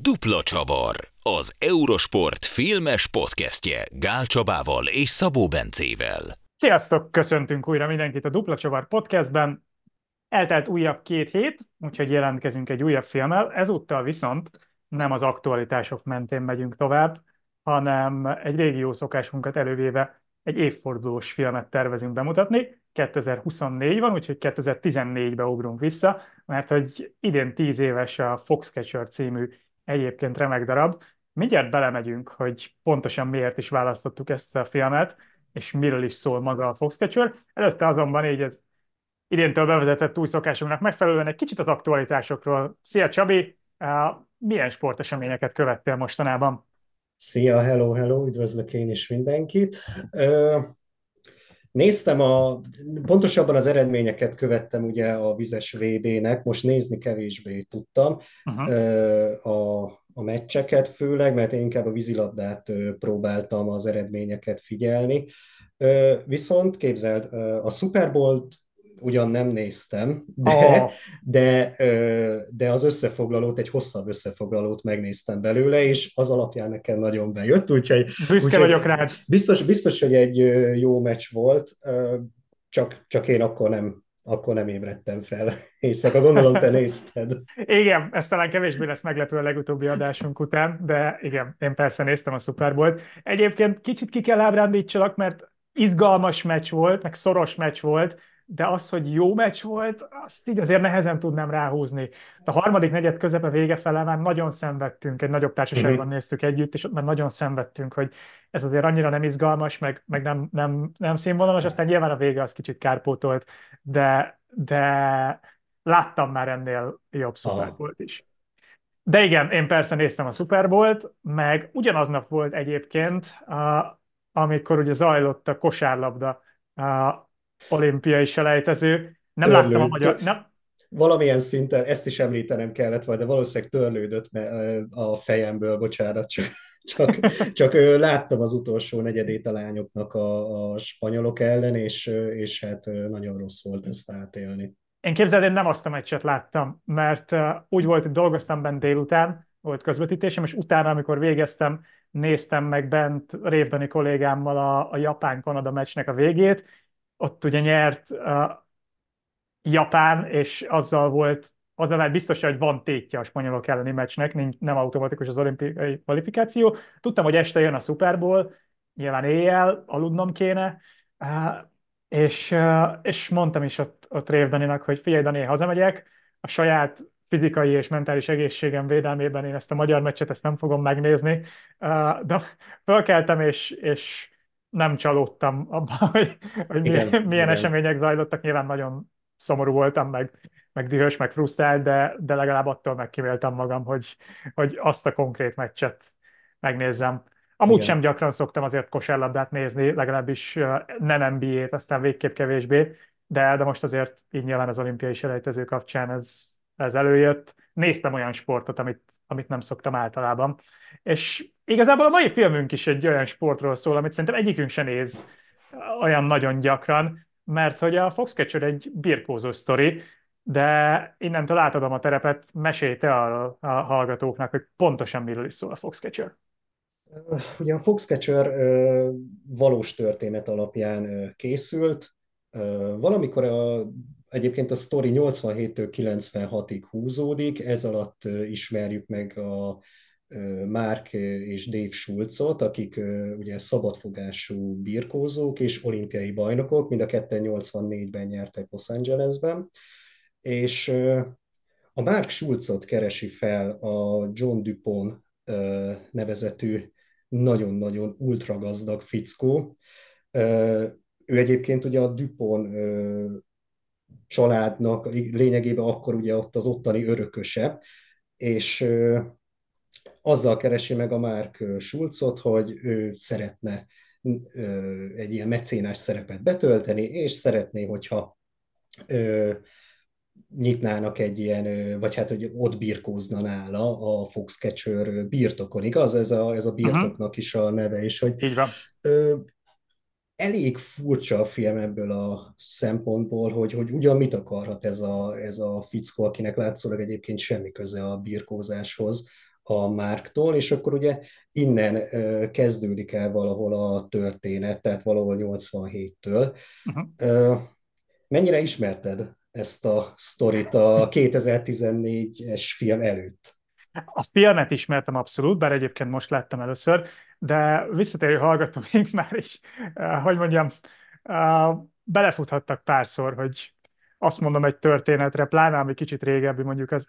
Dupla Csavar, az Eurosport filmes podcastje Gál Csabával és Szabó Bencével. Sziasztok, köszöntünk újra mindenkit a Dupla Csavar podcastben. Eltelt újabb két hét, úgyhogy jelentkezünk egy újabb filmmel. Ezúttal viszont nem az aktualitások mentén megyünk tovább, hanem egy régió szokásunkat elővéve egy évfordulós filmet tervezünk bemutatni. 2024 van, úgyhogy 2014-be ugrunk vissza, mert hogy idén 10 éves a Foxcatcher című egyébként remek darab. Mindjárt belemegyünk, hogy pontosan miért is választottuk ezt a filmet, és miről is szól maga a Foxcatcher. Előtte azonban így ez idéntől bevezetett új szokásunknak megfelelően egy kicsit az aktualitásokról. Szia Csabi, milyen sporteseményeket követtél mostanában? Szia, hello, hello, üdvözlök én is mindenkit. Néztem a, pontosabban az eredményeket követtem ugye a vizes VB-nek, most nézni kevésbé tudtam uh-huh. a, a meccseket főleg, mert én inkább a vízilabdát próbáltam az eredményeket figyelni. Viszont képzeld, a Super Bowl-t ugyan nem néztem, de, oh. de, de az összefoglalót, egy hosszabb összefoglalót megnéztem belőle, és az alapján nekem nagyon bejött, úgyhogy... Büszke úgyhogy vagyok rád. Biztos, biztos, hogy egy jó meccs volt, csak, csak én akkor nem akkor nem ébredtem fel. Éjszaka gondolom, te nézted. igen, ez talán kevésbé lesz meglepő a legutóbbi adásunk után, de igen, én persze néztem a Super Bowl-t. Egyébként kicsit ki kell ábrándítsalak, mert izgalmas meccs volt, meg szoros meccs volt, de az, hogy jó meccs volt, azt így azért nehezen tudnám ráhúzni. A harmadik negyed közepe vége fele már nagyon szenvedtünk, egy nagyobb társaságban uh-huh. néztük együtt, és ott már nagyon szenvedtünk, hogy ez azért annyira nem izgalmas, meg, meg nem, nem, nem színvonalas, aztán nyilván a vége az kicsit kárpótolt, de, de láttam már ennél jobb Super Bowl-t is. De igen, én persze néztem a Super Bowl-t, meg ugyanaznap volt egyébként, amikor ugye zajlott a kosárlabda olimpiai selejtező. Nem Törlő, láttam a magyar... Nem, valamilyen szinten, ezt is említenem kellett, vagy de valószínűleg törlődött a fejemből, bocsánat, csak, csak, csak láttam az utolsó negyedét a lányoknak a, a spanyolok ellen, és, és hát nagyon rossz volt ezt átélni. Én képzeld, én nem azt a meccset láttam, mert úgy volt, hogy dolgoztam bent délután, volt közvetítésem, és utána, amikor végeztem, néztem meg bent Révdani kollégámmal a, a Japán-Kanada meccsnek a végét, ott ugye nyert uh, Japán, és azzal volt, azzal már biztos, hogy van tétje a spanyolok elleni meccsnek, nincs, nem automatikus az olimpiai kvalifikáció. Tudtam, hogy este jön a Super Bowl, nyilván éjjel, aludnom kéne, uh, és, uh, és mondtam is ott, ott Rév Daninak, hogy figyelj Dani, hazamegyek, a saját fizikai és mentális egészségem védelmében én ezt a magyar meccset ezt nem fogom megnézni, de fölkeltem, és, és nem csalódtam abban, hogy, hogy igen, milyen, milyen igen. események zajlottak. Nyilván nagyon szomorú voltam, meg, meg dühös, meg frusztrált, de, de legalább attól megkivéltem magam, hogy, hogy azt a konkrét meccset megnézzem. Amúgy Igen. sem gyakran szoktam azért kosárlabdát nézni, legalábbis nem NBA-t, aztán végképp kevésbé, de, de most azért így nyilván az olimpiai selejtező kapcsán ez, ez előjött. Néztem olyan sportot, amit, amit nem szoktam általában. És igazából a mai filmünk is egy olyan sportról szól, amit szerintem egyikünk se néz olyan nagyon gyakran, mert hogy a Foxcatcher egy birkózó sztori, de innentől átadom a terepet, mesélj te a, a hallgatóknak, hogy pontosan miről is szól a Foxcatcher. Ugye a Foxcatcher valós történet alapján készült. Valamikor a, egyébként a sztori 87-től 96-ig húzódik, ez alatt ismerjük meg a Mark és Dave Schulzot, akik ugye szabadfogású birkózók és olimpiai bajnokok, mind a ketten 84-ben nyertek Los Angelesben, és a Mark Schulzot keresi fel a John Dupont nevezetű nagyon-nagyon ultragazdag fickó. Ő egyébként ugye a Dupont családnak lényegében akkor ugye ott az ottani örököse, és azzal keresi meg a Mark Schulzot, hogy ő szeretne egy ilyen mecénás szerepet betölteni, és szeretné, hogyha nyitnának egy ilyen, vagy hát, hogy ott birkózna nála a Foxcatcher birtokon, igaz? Ez a, ez a birtoknak is a neve, és hogy Így van. Ö, elég furcsa a film ebből a szempontból, hogy, hogy ugyan mit akarhat ez a, ez a fickó, akinek látszólag egyébként semmi köze a birkózáshoz, a Márktól, és akkor ugye innen kezdődik el valahol a történet, tehát valahol 87-től. Uh-huh. Mennyire ismerted ezt a sztorit a 2014-es film előtt? A filmet ismertem abszolút, bár egyébként most láttam először, de visszatérő hallgatóink már is, hogy mondjam, belefuthattak párszor, hogy azt mondom egy történetre, pláne ami kicsit régebbi, mondjuk az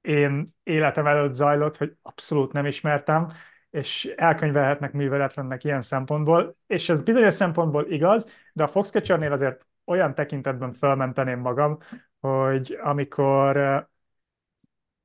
én életem előtt zajlott, hogy abszolút nem ismertem, és elkönyvelhetnek műveletlennek ilyen szempontból, és ez bizonyos szempontból igaz, de a Foxcatchernél azért olyan tekintetben felmenteném magam, hogy amikor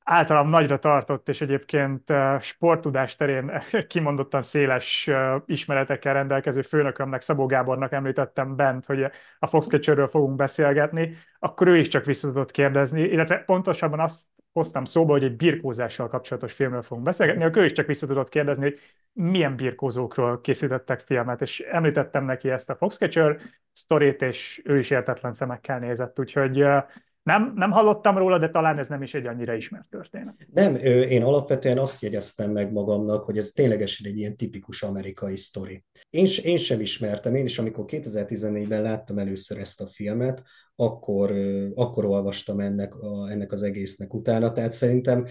általam nagyra tartott, és egyébként sporttudás terén kimondottan széles ismeretekkel rendelkező főnökömnek, Szabó Gábornak említettem bent, hogy a Foxcatcherről fogunk beszélgetni, akkor ő is csak vissza tudott kérdezni, illetve pontosabban azt hoztam szóba, hogy egy birkózással kapcsolatos filmről fogunk beszélgetni, akkor ő is csak vissza tudott kérdezni, hogy milyen birkózókról készítettek filmet, és említettem neki ezt a Foxcatcher sztorit, és ő is értetlen szemekkel nézett, úgyhogy nem, nem hallottam róla, de talán ez nem is egy annyira ismert történet. Nem, én alapvetően azt jegyeztem meg magamnak, hogy ez ténylegesen egy ilyen tipikus amerikai sztori. Én, én sem ismertem, én is amikor 2014-ben láttam először ezt a filmet, akkor, akkor olvastam ennek, a, ennek az egésznek utána. Tehát szerintem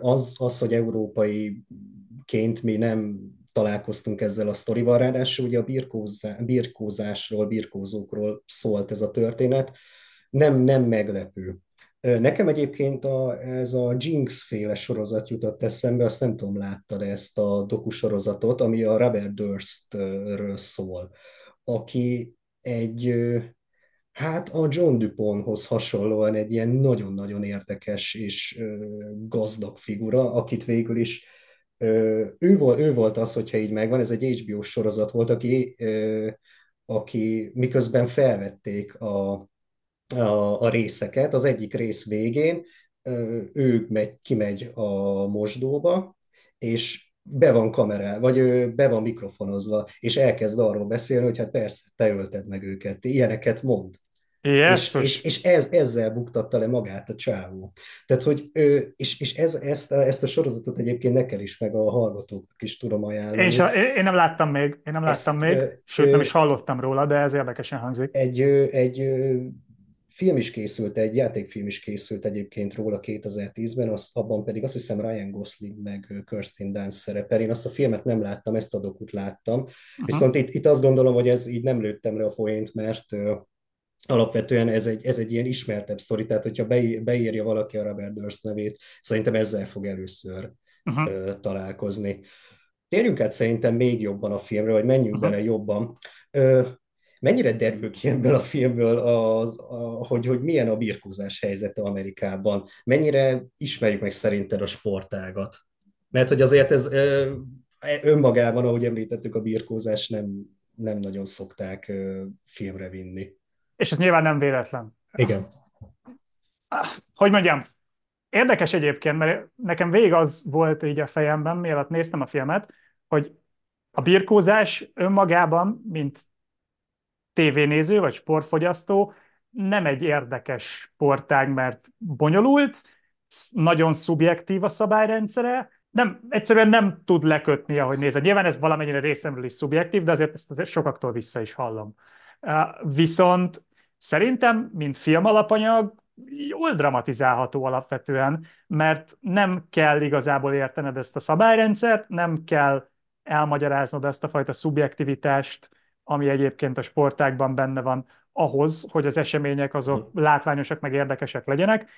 az, az hogy európaiként mi nem találkoztunk ezzel a sztorival, ráadásul ugye a birkózá, birkózásról, birkózókról szólt ez a történet, nem, nem meglepő. Nekem egyébként a, ez a Jinx féle sorozat jutott eszembe, azt nem tudom, láttad ezt a dokusorozatot, ami a Robert Durstről szól, aki egy, hát a John Duponthoz hasonlóan egy ilyen nagyon-nagyon érdekes és gazdag figura, akit végül is ő volt, ő volt az, hogyha így megvan, ez egy HBO sorozat volt, aki, aki miközben felvették a, a, a részeket. Az egyik rész végén ő megy, kimegy a mosdóba, és be van kamerál, vagy ő be van mikrofonozva, és elkezd arról beszélni, hogy hát persze, te ölted meg őket, ilyeneket mond. Yes. És, és, és ez, ezzel buktatta le magát a csávó. Tehát, hogy és, és ez, ezt, a, ezt a sorozatot egyébként nekem is, meg a hallgatóknak is tudom ajánlani. Én, sem, én nem láttam még, én nem ezt, láttam még, sőt nem is hallottam róla, de ez érdekesen hangzik. Egy, egy film is készült, egy játékfilm is készült egyébként róla 2010-ben, az, abban pedig azt hiszem Ryan Gosling meg Kirsten Dunst szerepel. Én azt a filmet nem láttam, ezt a dokut láttam. Uh-huh. Viszont itt, itt azt gondolom, hogy ez így nem lőttem le a poént, mert alapvetően ez egy, ez egy ilyen ismertebb sztori, tehát hogyha beírja valaki a Robert Durst nevét, szerintem ezzel fog először uh-huh. uh, találkozni. Térjünk át szerintem még jobban a filmre, vagy menjünk uh-huh. bele jobban. Mennyire derül ki ebből a filmből, az, a, hogy, hogy milyen a birkózás helyzete Amerikában? Mennyire ismerjük meg szerinted a sportágat? Mert hogy azért ez önmagában, ahogy említettük, a birkózás nem, nem nagyon szokták filmre vinni. És ez nyilván nem véletlen. Igen. Hogy mondjam, érdekes egyébként, mert nekem végig az volt így a fejemben, mielőtt néztem a filmet, hogy a birkózás önmagában, mint tévénéző vagy sportfogyasztó nem egy érdekes sportág, mert bonyolult, nagyon szubjektív a szabályrendszere, nem, egyszerűen nem tud lekötni, ahogy nézed. Nyilván ez valamennyire részemről is szubjektív, de azért ezt azért sokaktól vissza is hallom. Viszont szerintem, mint film alapanyag, jól dramatizálható alapvetően, mert nem kell igazából értened ezt a szabályrendszert, nem kell elmagyaráznod ezt a fajta szubjektivitást, ami egyébként a sportákban benne van, ahhoz, hogy az események azok hm. látványosak, meg érdekesek legyenek.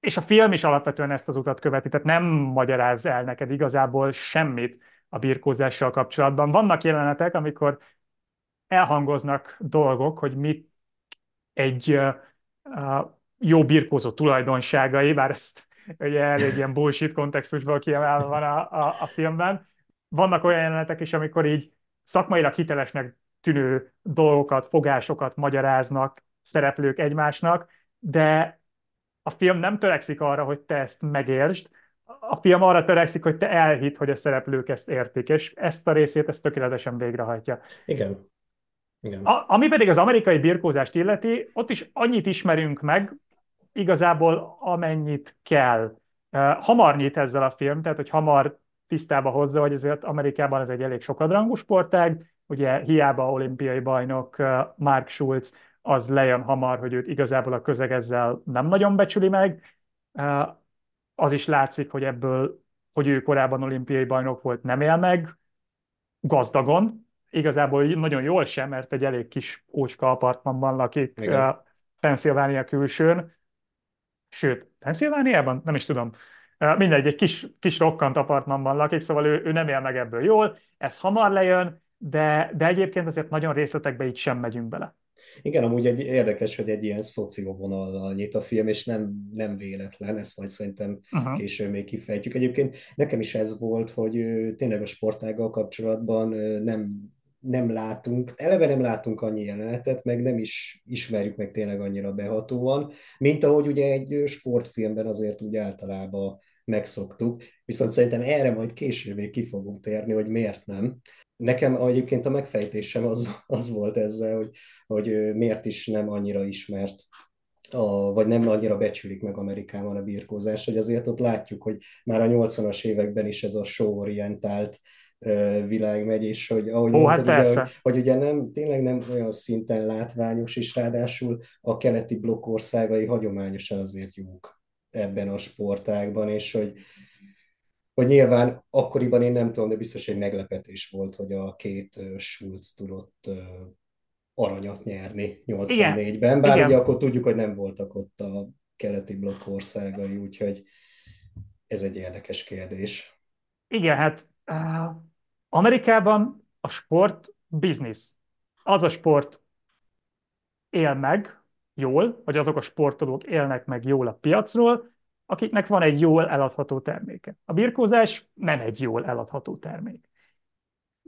És a film is alapvetően ezt az utat követi, tehát nem magyaráz el neked igazából semmit a birkózással kapcsolatban. Vannak jelenetek, amikor elhangoznak dolgok, hogy mit egy jó birkózó tulajdonságai, bár ezt ugye elég ilyen bullshit kontextusból kiemelve van a, a, a filmben. Vannak olyan jelenetek is, amikor így szakmailag hitelesnek tűnő dolgokat, fogásokat magyaráznak szereplők egymásnak, de a film nem törekszik arra, hogy te ezt megértsd, a film arra törekszik, hogy te elhitt, hogy a szereplők ezt értik, és ezt a részét ezt tökéletesen végrehajtja. Igen. Igen. A, ami pedig az amerikai birkózást illeti, ott is annyit ismerünk meg, igazából amennyit kell. Hamar nyit ezzel a film, tehát hogy hamar tisztába hozza, hogy ezért Amerikában ez egy elég sokadrangú sportág, ugye hiába olimpiai bajnok Mark Schulz, az lejön hamar, hogy őt igazából a közeg ezzel nem nagyon becsüli meg. Az is látszik, hogy ebből, hogy ő korábban olimpiai bajnok volt, nem él meg gazdagon. Igazából nagyon jól sem, mert egy elég kis ócska apartmanban lakik Igen. Pennsylvania külsőn. Sőt, Pennsylvániában? Nem is tudom. Mindegy, egy kis, kis rokkant apartmanban lakik, szóval ő, ő nem él meg ebből jól, ez hamar lejön, de, de egyébként azért nagyon részletekbe így sem megyünk bele. Igen, amúgy egy, érdekes, hogy egy ilyen szocióvonallal nyit a film, és nem, nem véletlen, ezt majd szerintem uh-huh. később még kifejtjük. Egyébként nekem is ez volt, hogy tényleg a sportággal kapcsolatban nem, nem látunk, eleve nem látunk annyi jelenetet, meg nem is ismerjük meg tényleg annyira behatóan, mint ahogy ugye egy sportfilmben azért úgy általában megszoktuk, viszont szerintem erre majd később még ki fogunk térni, hogy miért nem. Nekem egyébként a megfejtésem az, az volt ezzel, hogy, hogy miért is nem annyira ismert a, vagy nem annyira becsülik meg Amerikában a birkózást, hogy azért ott látjuk, hogy már a 80-as években is ez a show-orientált világ megy, és hogy ahogy Ó, mondtad, hát ugye, hogy, hogy ugye nem, tényleg nem olyan szinten látványos, és ráadásul a keleti blokk országai hagyományosan azért jók ebben a sportágban, és hogy, hogy nyilván akkoriban én nem tudom, de biztos egy meglepetés volt, hogy a két Schulz tudott aranyat nyerni 84-ben, bár Igen. ugye akkor tudjuk, hogy nem voltak ott a keleti blokk országai, úgyhogy ez egy érdekes kérdés. Igen, hát Amerikában a sport biznisz. Az a sport él meg jól, vagy azok a sportolók élnek meg jól a piacról, akiknek van egy jól eladható terméke. A birkózás nem egy jól eladható termék.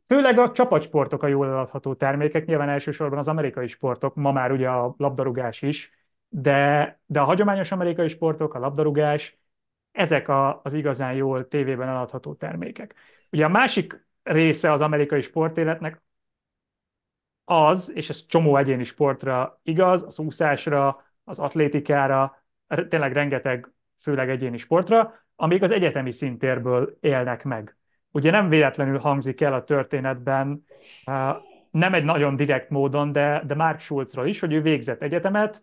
Főleg a csapatsportok a jól eladható termékek, nyilván elsősorban az amerikai sportok, ma már ugye a labdarúgás is, de, de a hagyományos amerikai sportok, a labdarúgás, ezek a, az igazán jól tévében eladható termékek. Ugye a másik része az amerikai sportéletnek az, és ez csomó egyéni sportra igaz, az úszásra, az atlétikára, tényleg rengeteg főleg egyéni sportra, amik az egyetemi szintérből élnek meg. Ugye nem véletlenül hangzik el a történetben, nem egy nagyon direkt módon, de, de Mark Schulzról is, hogy ő végzett egyetemet,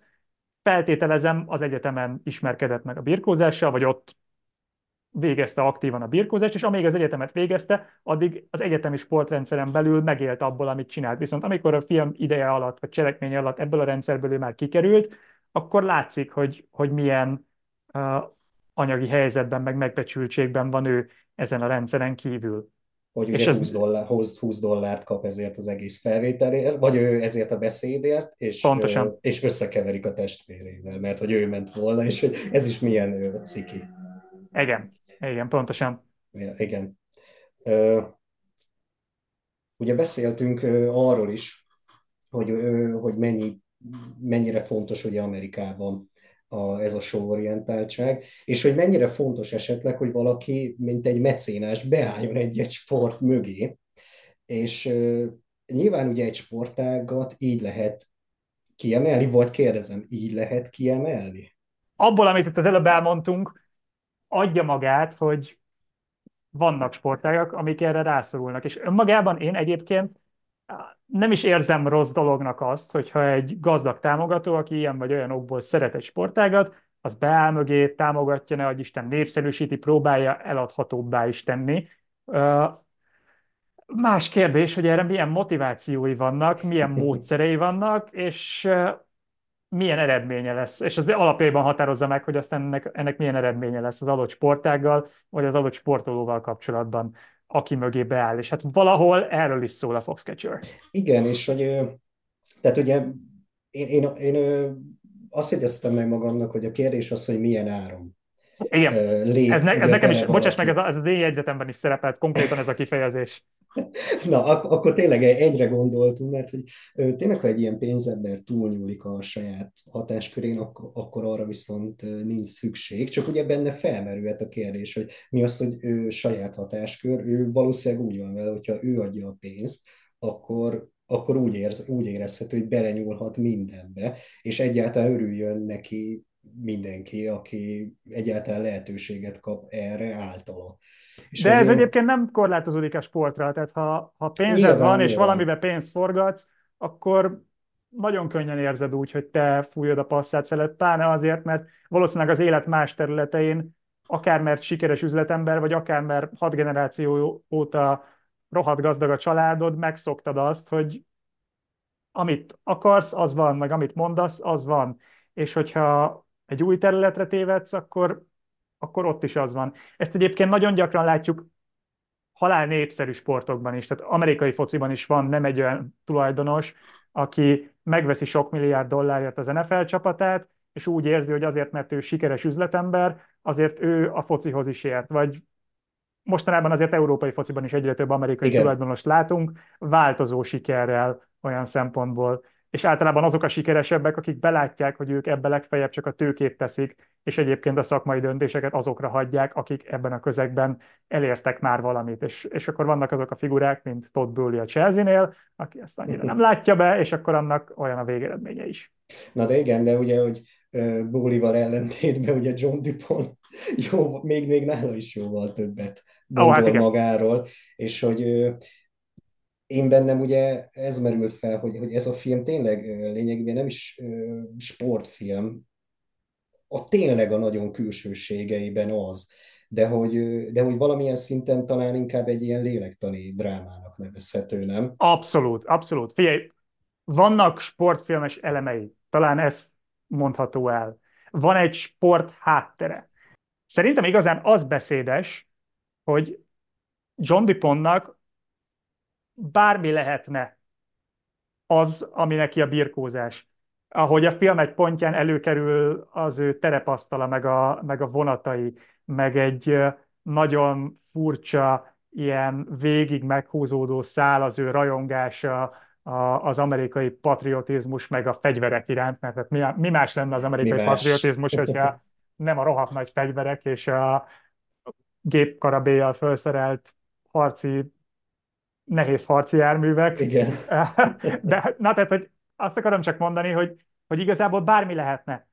feltételezem az egyetemen ismerkedett meg a birkózással, vagy ott végezte aktívan a birkózást, és amíg az egyetemet végezte, addig az egyetemi sportrendszeren belül megélt abból, amit csinált. Viszont amikor a film ideje alatt, vagy cselekménye alatt ebből a rendszerből ő már kikerült, akkor látszik, hogy, hogy milyen anyagi helyzetben, meg megbecsültségben van ő ezen a rendszeren kívül. Hogy ugye és 20, ez... dollár, 20 dollárt kap ezért az egész felvételért, vagy ő ezért a beszédért, és, Pontosan. és összekeverik a testvérével, mert hogy ő ment volna, és hogy ez is milyen ciki. Igen, igen, pontosan. Igen. Ugye beszéltünk arról is, hogy, hogy mennyi, mennyire fontos ugye Amerikában a, ez a sororientáltság, és hogy mennyire fontos esetleg, hogy valaki, mint egy mecénás, beálljon egy-egy sport mögé, és nyilván ugye egy sportágat így lehet kiemelni, vagy kérdezem, így lehet kiemelni? Abból, amit itt az előbb elmondtunk, adja magát, hogy vannak sportágak, amik erre rászorulnak, és önmagában én egyébként nem is érzem rossz dolognak azt, hogyha egy gazdag támogató, aki ilyen vagy olyan okból szeret egy sportágat, az beáll mögé, támogatja, ne Isten népszerűsíti, próbálja eladhatóbbá is tenni. Más kérdés, hogy erre milyen motivációi vannak, milyen módszerei vannak, és milyen eredménye lesz. És az alapjában határozza meg, hogy aztán ennek, ennek milyen eredménye lesz az adott sportággal, vagy az adott sportolóval kapcsolatban aki mögé beáll, és hát valahol erről is szól a Foxcatcher. Igen, és hogy tehát ugye én, én, én azt jegyeztem meg magamnak, hogy a kérdés az, hogy milyen áron. Igen, lép, ez, ne, ez nekem is, bocsáss meg, ez, ez az én jegyzetemben is szerepelt konkrétan ez a kifejezés. Na, ak- akkor tényleg egyre gondoltunk, mert hogy tényleg, ha egy ilyen pénzember túlnyúlik a saját hatáskörén, akkor, akkor arra viszont nincs szükség. Csak ugye benne felmerülhet a kérdés, hogy mi az, hogy ő saját hatáskör, ő valószínűleg úgy van vele, hogyha ő adja a pénzt, akkor, akkor úgy, érz, úgy érezhető, hogy belenyúlhat mindenbe, és egyáltalán örüljön neki mindenki, aki egyáltalán lehetőséget kap erre általa. És De ez ő... egyébként nem korlátozódik a sportra, tehát ha, ha pénzed nyilván, van, és nyilván. valamiben pénzt forgatsz, akkor nagyon könnyen érzed úgy, hogy te fújod a passzát szelet, pláne azért, mert valószínűleg az élet más területein, akár mert sikeres üzletember, vagy akár mert hat generáció óta rohadt gazdag a családod, megszoktad azt, hogy amit akarsz, az van, meg amit mondasz, az van. És hogyha egy új területre tévedsz, akkor, akkor ott is az van. Ezt egyébként nagyon gyakran látjuk halál népszerű sportokban is, tehát amerikai fociban is van nem egy olyan tulajdonos, aki megveszi sok milliárd dollárért az NFL csapatát, és úgy érzi, hogy azért, mert ő sikeres üzletember, azért ő a focihoz is ért, vagy mostanában azért európai fociban is egyre több amerikai Igen. tulajdonost látunk, változó sikerrel olyan szempontból és általában azok a sikeresebbek, akik belátják, hogy ők ebbe legfeljebb csak a tőkét teszik, és egyébként a szakmai döntéseket azokra hagyják, akik ebben a közegben elértek már valamit. És, és akkor vannak azok a figurák, mint Todd Bowley a Chelsea-nél, aki ezt annyira nem látja be, és akkor annak olyan a végeredménye is. Na de igen, de ugye, hogy Bowley-val ellentétben ugye John Dupont jó, még, még nála is jóval többet gondol oh, hát magáról, és hogy én bennem ugye ez merült fel, hogy, hogy ez a film tényleg lényegében nem is sportfilm, a tényleg a nagyon külsőségeiben az, de hogy, de hogy valamilyen szinten talán inkább egy ilyen lélektani drámának nevezhető, nem? Abszolút, abszolút. Figyelj, vannak sportfilmes elemei, talán ezt mondható el. Van egy sport háttere. Szerintem igazán az beszédes, hogy John DuPontnak bármi lehetne az, ami neki a birkózás. Ahogy a film egy pontján előkerül az ő terepasztala, meg a, meg a vonatai, meg egy nagyon furcsa, ilyen végig meghúzódó szál az ő rajongása, a, az amerikai patriotizmus, meg a fegyverek iránt, mert hát mi, mi más lenne az amerikai patriotizmus, hogyha nem a rohadt nagy fegyverek és a gépkarabéjjal felszerelt harci nehéz harci járművek. Igen. De na, tehát, hogy azt akarom csak mondani, hogy, hogy igazából bármi lehetne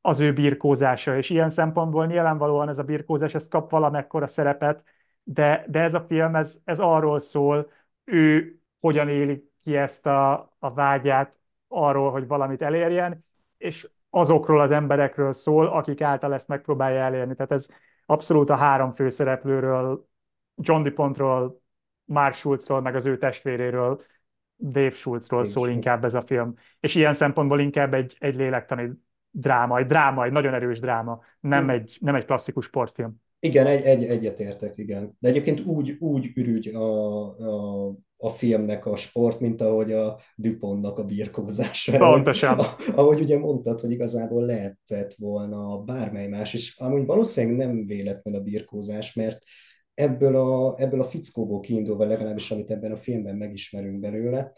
az ő birkózása, és ilyen szempontból nyilvánvalóan ez a birkózás, ez kap valamekkora szerepet, de, de ez a film, ez, ez arról szól, ő hogyan éli ki ezt a, a vágyát arról, hogy valamit elérjen, és azokról az emberekről szól, akik által ezt megpróbálja elérni. Tehát ez abszolút a három főszereplőről, John DuPontról, Mark Schulzról, meg az ő testvéréről, Dave Schulzról szól inkább ez a film. És ilyen szempontból inkább egy, egy lélektani dráma, egy dráma, egy nagyon erős dráma, nem, hmm. egy, nem egy klasszikus sportfilm. Igen, egy, egy, egyetértek, igen. De egyébként úgy, úgy ürügy a, a, a filmnek a sport, mint ahogy a Dupontnak a birkózás. Pontosan. Ahogy ugye mondtad, hogy igazából lehetett volna bármely más, és amúgy valószínűleg nem véletlen a birkózás, mert ebből a, ebből a fickóból kiindulva, legalábbis amit ebben a filmben megismerünk belőle,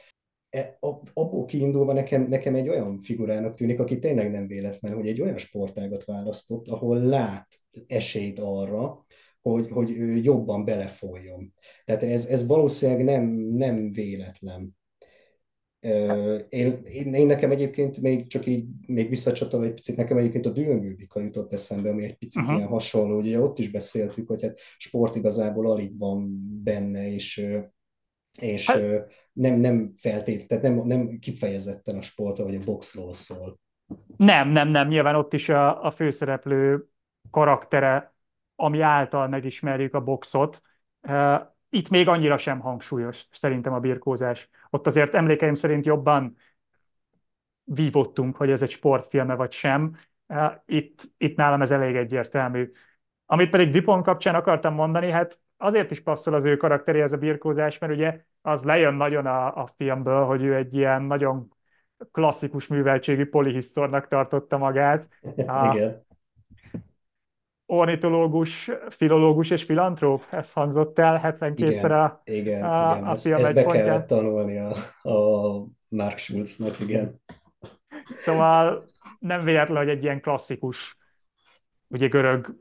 e, abból kiindulva nekem, nekem egy olyan figurának tűnik, aki tényleg nem véletlen, hogy egy olyan sportágat választott, ahol lát esélyt arra, hogy, hogy ő jobban belefoljon. Tehát ez, ez valószínűleg nem, nem véletlen. Én, én, én nekem egyébként még csak így, még visszacsatolva egy picit, nekem egyébként a dühöngőbika jutott eszembe, ami egy picit uh-huh. ilyen hasonló, ugye ott is beszéltük, hogy hát sport igazából alig van benne, és, és hát... nem, nem feltétlenül, tehát nem, nem kifejezetten a sport vagy a boxról szól. Nem, nem, nem, nyilván ott is a, a főszereplő karaktere, ami által megismerjük a boxot, itt még annyira sem hangsúlyos szerintem a birkózás. Ott azért emlékeim szerint jobban vívottunk, hogy ez egy sportfilme vagy sem. Itt, itt nálam ez elég egyértelmű. Amit pedig Dupont kapcsán akartam mondani, hát azért is passzol az ő karakteréhez a birkózás, mert ugye az lejön nagyon a, a filmből, hogy ő egy ilyen nagyon klasszikus műveltségű polihisztornak tartotta magát. Igen ornitológus, filológus és filantróp, ez hangzott el 72-szer a, igen, a, igen. a ezt, film ezt be pontján. kellett tanulni a, a Mark Schulznak, igen. Szóval nem véletlen, hogy egy ilyen klasszikus, ugye görög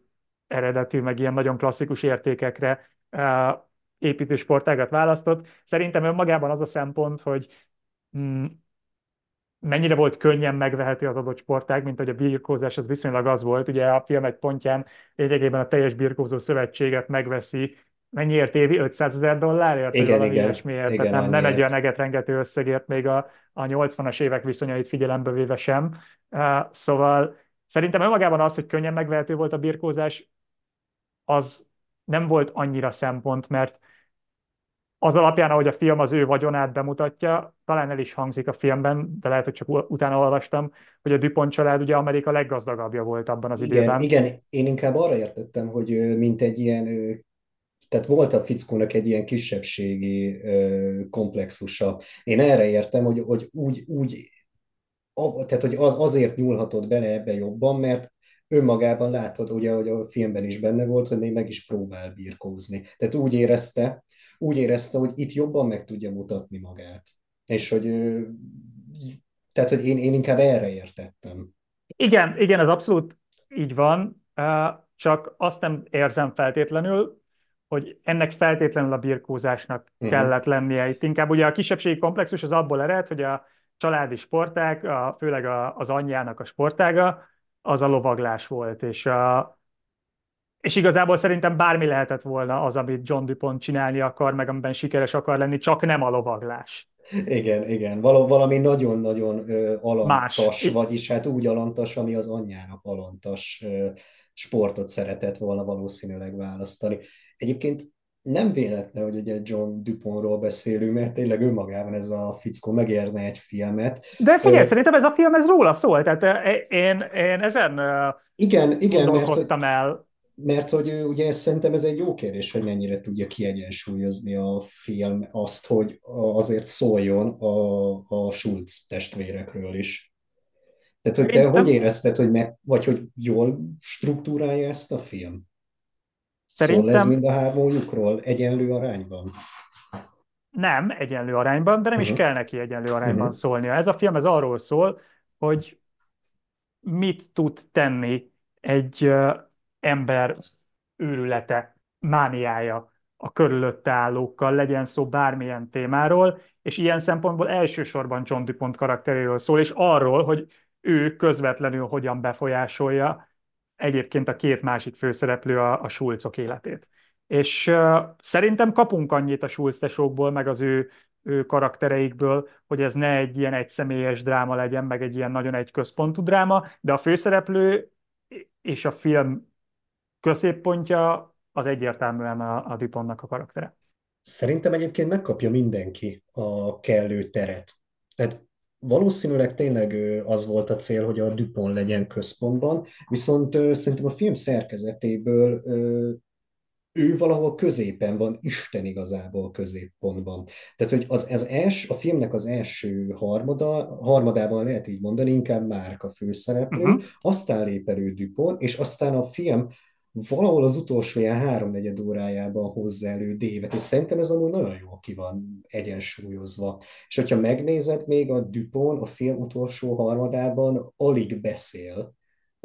eredetű, meg ilyen nagyon klasszikus értékekre uh, építő sportágat választott. Szerintem önmagában az a szempont, hogy mm, mennyire volt könnyen megvehető az adott sportág, mint hogy a birkózás az viszonylag az volt. Ugye a film egy pontján lényegében a teljes birkózó szövetséget megveszi mennyiért évi? 500 ezer dollárért? Igen, valami igen, ilyesmiért. igen, Tehát nem, nem egy olyan egetrengető összegért, még a, a 80-as évek viszonyait figyelembe véve sem. Uh, szóval szerintem önmagában az, hogy könnyen megvehető volt a birkózás, az nem volt annyira szempont, mert az alapján, ahogy a film az ő vagyonát bemutatja, talán el is hangzik a filmben, de lehet, hogy csak utána olvastam, hogy a Dupont család ugye Amerika leggazdagabbja volt abban az Igen, időben. igen, én inkább arra értettem, hogy mint egy ilyen, tehát volt a fickónak egy ilyen kisebbségi komplexusa. Én erre értem, hogy, hogy úgy, úgy tehát hogy az, azért nyúlhatott bele ebbe jobban, mert önmagában látod, ugye, hogy a filmben is benne volt, hogy még meg is próbál birkózni. Tehát úgy érezte, úgy érezte, hogy itt jobban meg tudja mutatni magát. És hogy, tehát, hogy én, én inkább erre értettem. Igen, igen, ez abszolút így van, csak azt nem érzem feltétlenül, hogy ennek feltétlenül a birkózásnak Uh-huh. kellett lennie. Itt inkább ugye a kisebbségi komplexus az abból ered, hogy a családi sportág, a, főleg a, az anyjának a sportága, az a lovaglás volt, és, a, és igazából szerintem bármi lehetett volna az, amit John DuPont csinálni akar, meg amiben sikeres akar lenni, csak nem a lovaglás. Igen, igen. Val- valami nagyon-nagyon ö, Más. alantas, vagyis hát úgy alantas, ami az anyjának alantas ö, sportot szeretett volna valószínűleg választani. Egyébként nem véletlen, hogy ugye John Dupontról beszélünk, mert tényleg önmagában ez a fickó megérne egy filmet. De figyelj, Ö, szerintem ez a film ez róla szól, tehát eh, én, én ezen igen, igen, mert el. Mert hogy ugye szerintem ez egy jó kérdés, hogy mennyire tudja kiegyensúlyozni a film azt, hogy azért szóljon a, a Schulz testvérekről is. Tehát, hogy te hogy Szerintem, érezted, hogy meg, vagy hogy jól struktúrálja ezt a film? Szól ez szerintem mind a hármójukról egyenlő arányban? nem egyenlő arányban, de nem is Uh-huh. kell neki egyenlő arányban Uh-huh. szólnia. Ez a film ez arról szól, hogy mit tud tenni egy ember őrülete, mániája a körülötte állókkal, legyen szó bármilyen témáról, és ilyen szempontból elsősorban John DuPont karakteréről szól, és arról, hogy ő közvetlenül hogyan befolyásolja egyébként a két másik főszereplő a, a Schulzok életét. És uh, szerintem kapunk annyit a Schulz meg az ő, ő karaktereikből, hogy ez ne egy ilyen egyszemélyes dráma legyen, meg egy ilyen nagyon egy központú dráma, de a főszereplő és a film középpontja az egyértelműen a, a Dupontnak a karaktere. Szerintem egyébként megkapja mindenki a kellő teret. Tehát valószínűleg tényleg az volt a cél, hogy a Dupont legyen központban, viszont szerintem a film szerkezetéből ő valahol középen van, Isten igazából középpontban. Tehát, hogy az, az els, a filmnek az első harmada, harmadában lehet így mondani, inkább Márk a főszereplő, Uh-huh. aztán lép elő Dupont, és aztán a film valahol az utolsó ilyen háromnegyed órájában hozza elő Dévet, és szerintem ez amúgy nagyon jól ki van egyensúlyozva. És hogyha megnézed, még a Dupont a film utolsó harmadában alig beszél,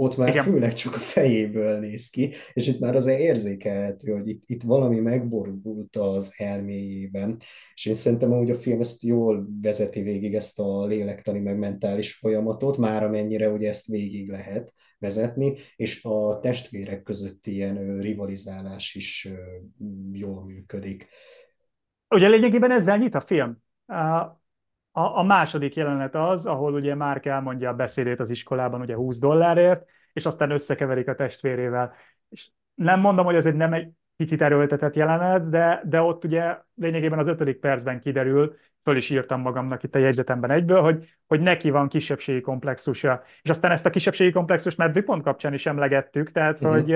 ott már Igen, főleg csak a fejéből néz ki, és itt már azért érzékelhető, hogy itt, itt valami megborult az elméjében, és én szerintem hogy a film ezt jól vezeti végig ezt a lélektani meg mentális folyamatot, már amennyire ugye ezt végig lehet vezetni, és a testvérek közötti ilyen rivalizálás is jól működik. ugye lényegében ezzel nyit a film. A, a, második jelenet az, ahol ugye Mark elmondja a beszédét az iskolában ugye 20 dollárért, és aztán összekeverik a testvérével. És nem mondom, hogy ez egy nem egy picit erőltetett jelenet, de, de ott ugye lényegében az ötödik percben kiderül, föl is írtam magamnak itt a jegyzetemben egyből, hogy, hogy neki van kisebbségi komplexusa. És aztán ezt a kisebbségi komplexust már Dupont kapcsán is emlegettük, tehát Uh-huh. hogy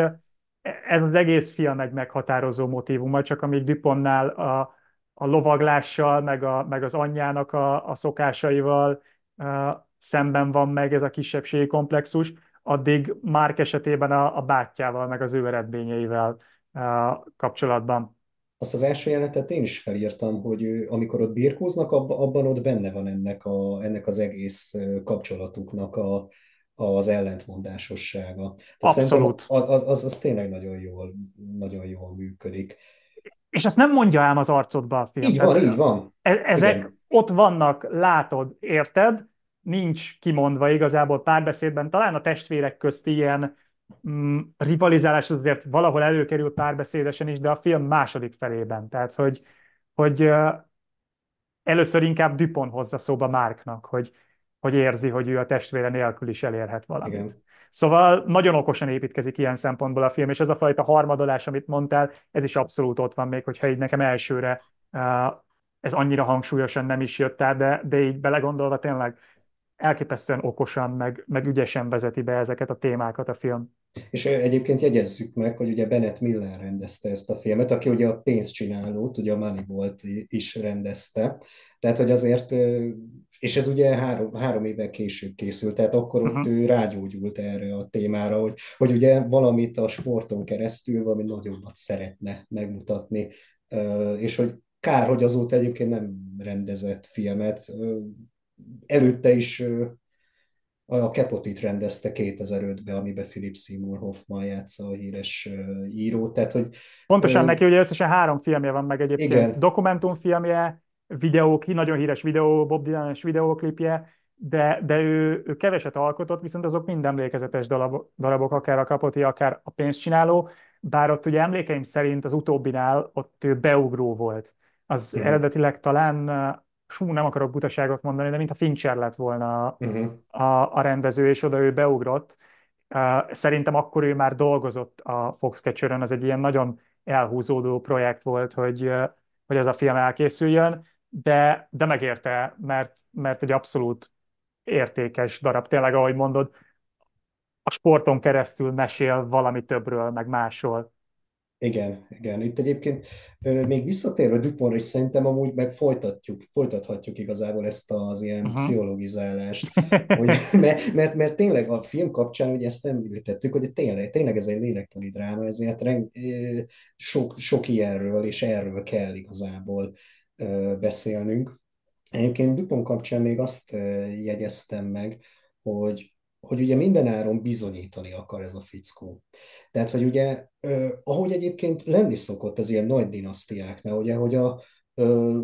ez az egész film egy meghatározó motivuma, csak amíg Dupontnál a, a lovaglással, meg, a, meg az anyjának a, a szokásaival uh, szemben van meg ez a kisebbségi komplexus, addig Mark esetében a, a bátyjával, meg az ő eredményeivel uh, kapcsolatban. Azt az első jelenetet én is felírtam, hogy ő, amikor ott birkóznak, abban, ott benne van ennek, a, ennek az egész kapcsolatuknak a, az ellentmondásossága. Tehát Abszolút. az, az, az, az tényleg nagyon jól, nagyon jól működik. És ezt nem mondja ám az arcodba a film. Így van, Tehát így van. e- ezek Igen. ott vannak, látod, érted, nincs kimondva igazából párbeszédben. Talán a testvérek közt ilyen mm, rivalizálás azért valahol előkerül párbeszédesen is, de a film második felében. Tehát, hogy, hogy először inkább Dupont hozza szóba Márknak, hogy, hogy érzi, hogy ő a testvére nélkül is elérhet valamit. Igen. Szóval nagyon okosan építkezik ilyen szempontból a film, és ez a fajta harmadolás, amit mondtál, ez is abszolút ott van még, hogyha így nekem elsőre ez annyira hangsúlyosan nem is jött át, de, de így belegondolva tényleg elképesztően okosan, meg, meg ügyesen vezeti be ezeket a témákat a film. És egyébként jegyezzük meg, hogy ugye Bennett Miller rendezte ezt a filmet, aki ugye a pénzcsinálót, ugye a Moneyball-t is rendezte. Tehát, hogy azért, és ez ugye három, három évvel később készült, tehát akkor uh-huh. ott ő rágyógyult erre a témára, hogy, hogy ugye valamit a sporton keresztül valami nagyobbat szeretne megmutatni, és hogy kár, hogy azóta egyébként nem rendezett filmet. Előtte is a Kepotit rendezte 2005-ben, amiben Philip Seymour Hoffman játsza a híres író. Tehát, hogy, Pontosan ö... neki ugye összesen három filmje van meg egyébként. Igen. Dokumentumfilmje, videók, nagyon híres videó, Bob Dylan-es videóklipje, de, de ő, ő keveset alkotott, viszont azok mind emlékezetes darabok, darabok, akár a Kapoti, akár a pénzcsináló, bár ott ugye emlékeim szerint az utóbbinál ott ő beugró volt. Az uh-huh. eredetileg talán, fú, nem akarok butaságot mondani, de mint a Fincher lett volna uh-huh. a, a rendező, és oda ő beugrott. Szerintem akkor ő már dolgozott a Foxcatcher-ön, az egy ilyen nagyon elhúzódó projekt volt, hogy, hogy ez a film elkészüljön, de, de megérte, mert, mert egy abszolút értékes darab. Tényleg, ahogy mondod, a sporton keresztül mesél valami többről, meg másról. Igen, igen. Itt egyébként még visszatérve Duponra is szerintem amúgy meg folytatjuk, folytathatjuk igazából ezt az ilyen uh-huh. pszichologizálást. hogy, mert, mert, mert, tényleg a film kapcsán ugye ezt nem említettük, hogy tényleg, tényleg ez egy lélektani dráma, ezért reng, sok, sok ilyenről és erről kell igazából beszélnünk. Egyébként Dupont kapcsán még azt jegyeztem meg, hogy hogy ugye mindenáron bizonyítani akar ez a fickó. Tehát, hogy ugye, ahogy egyébként lenni szokott az ilyen nagy dinasztiáknál, ugye, hogy a eh,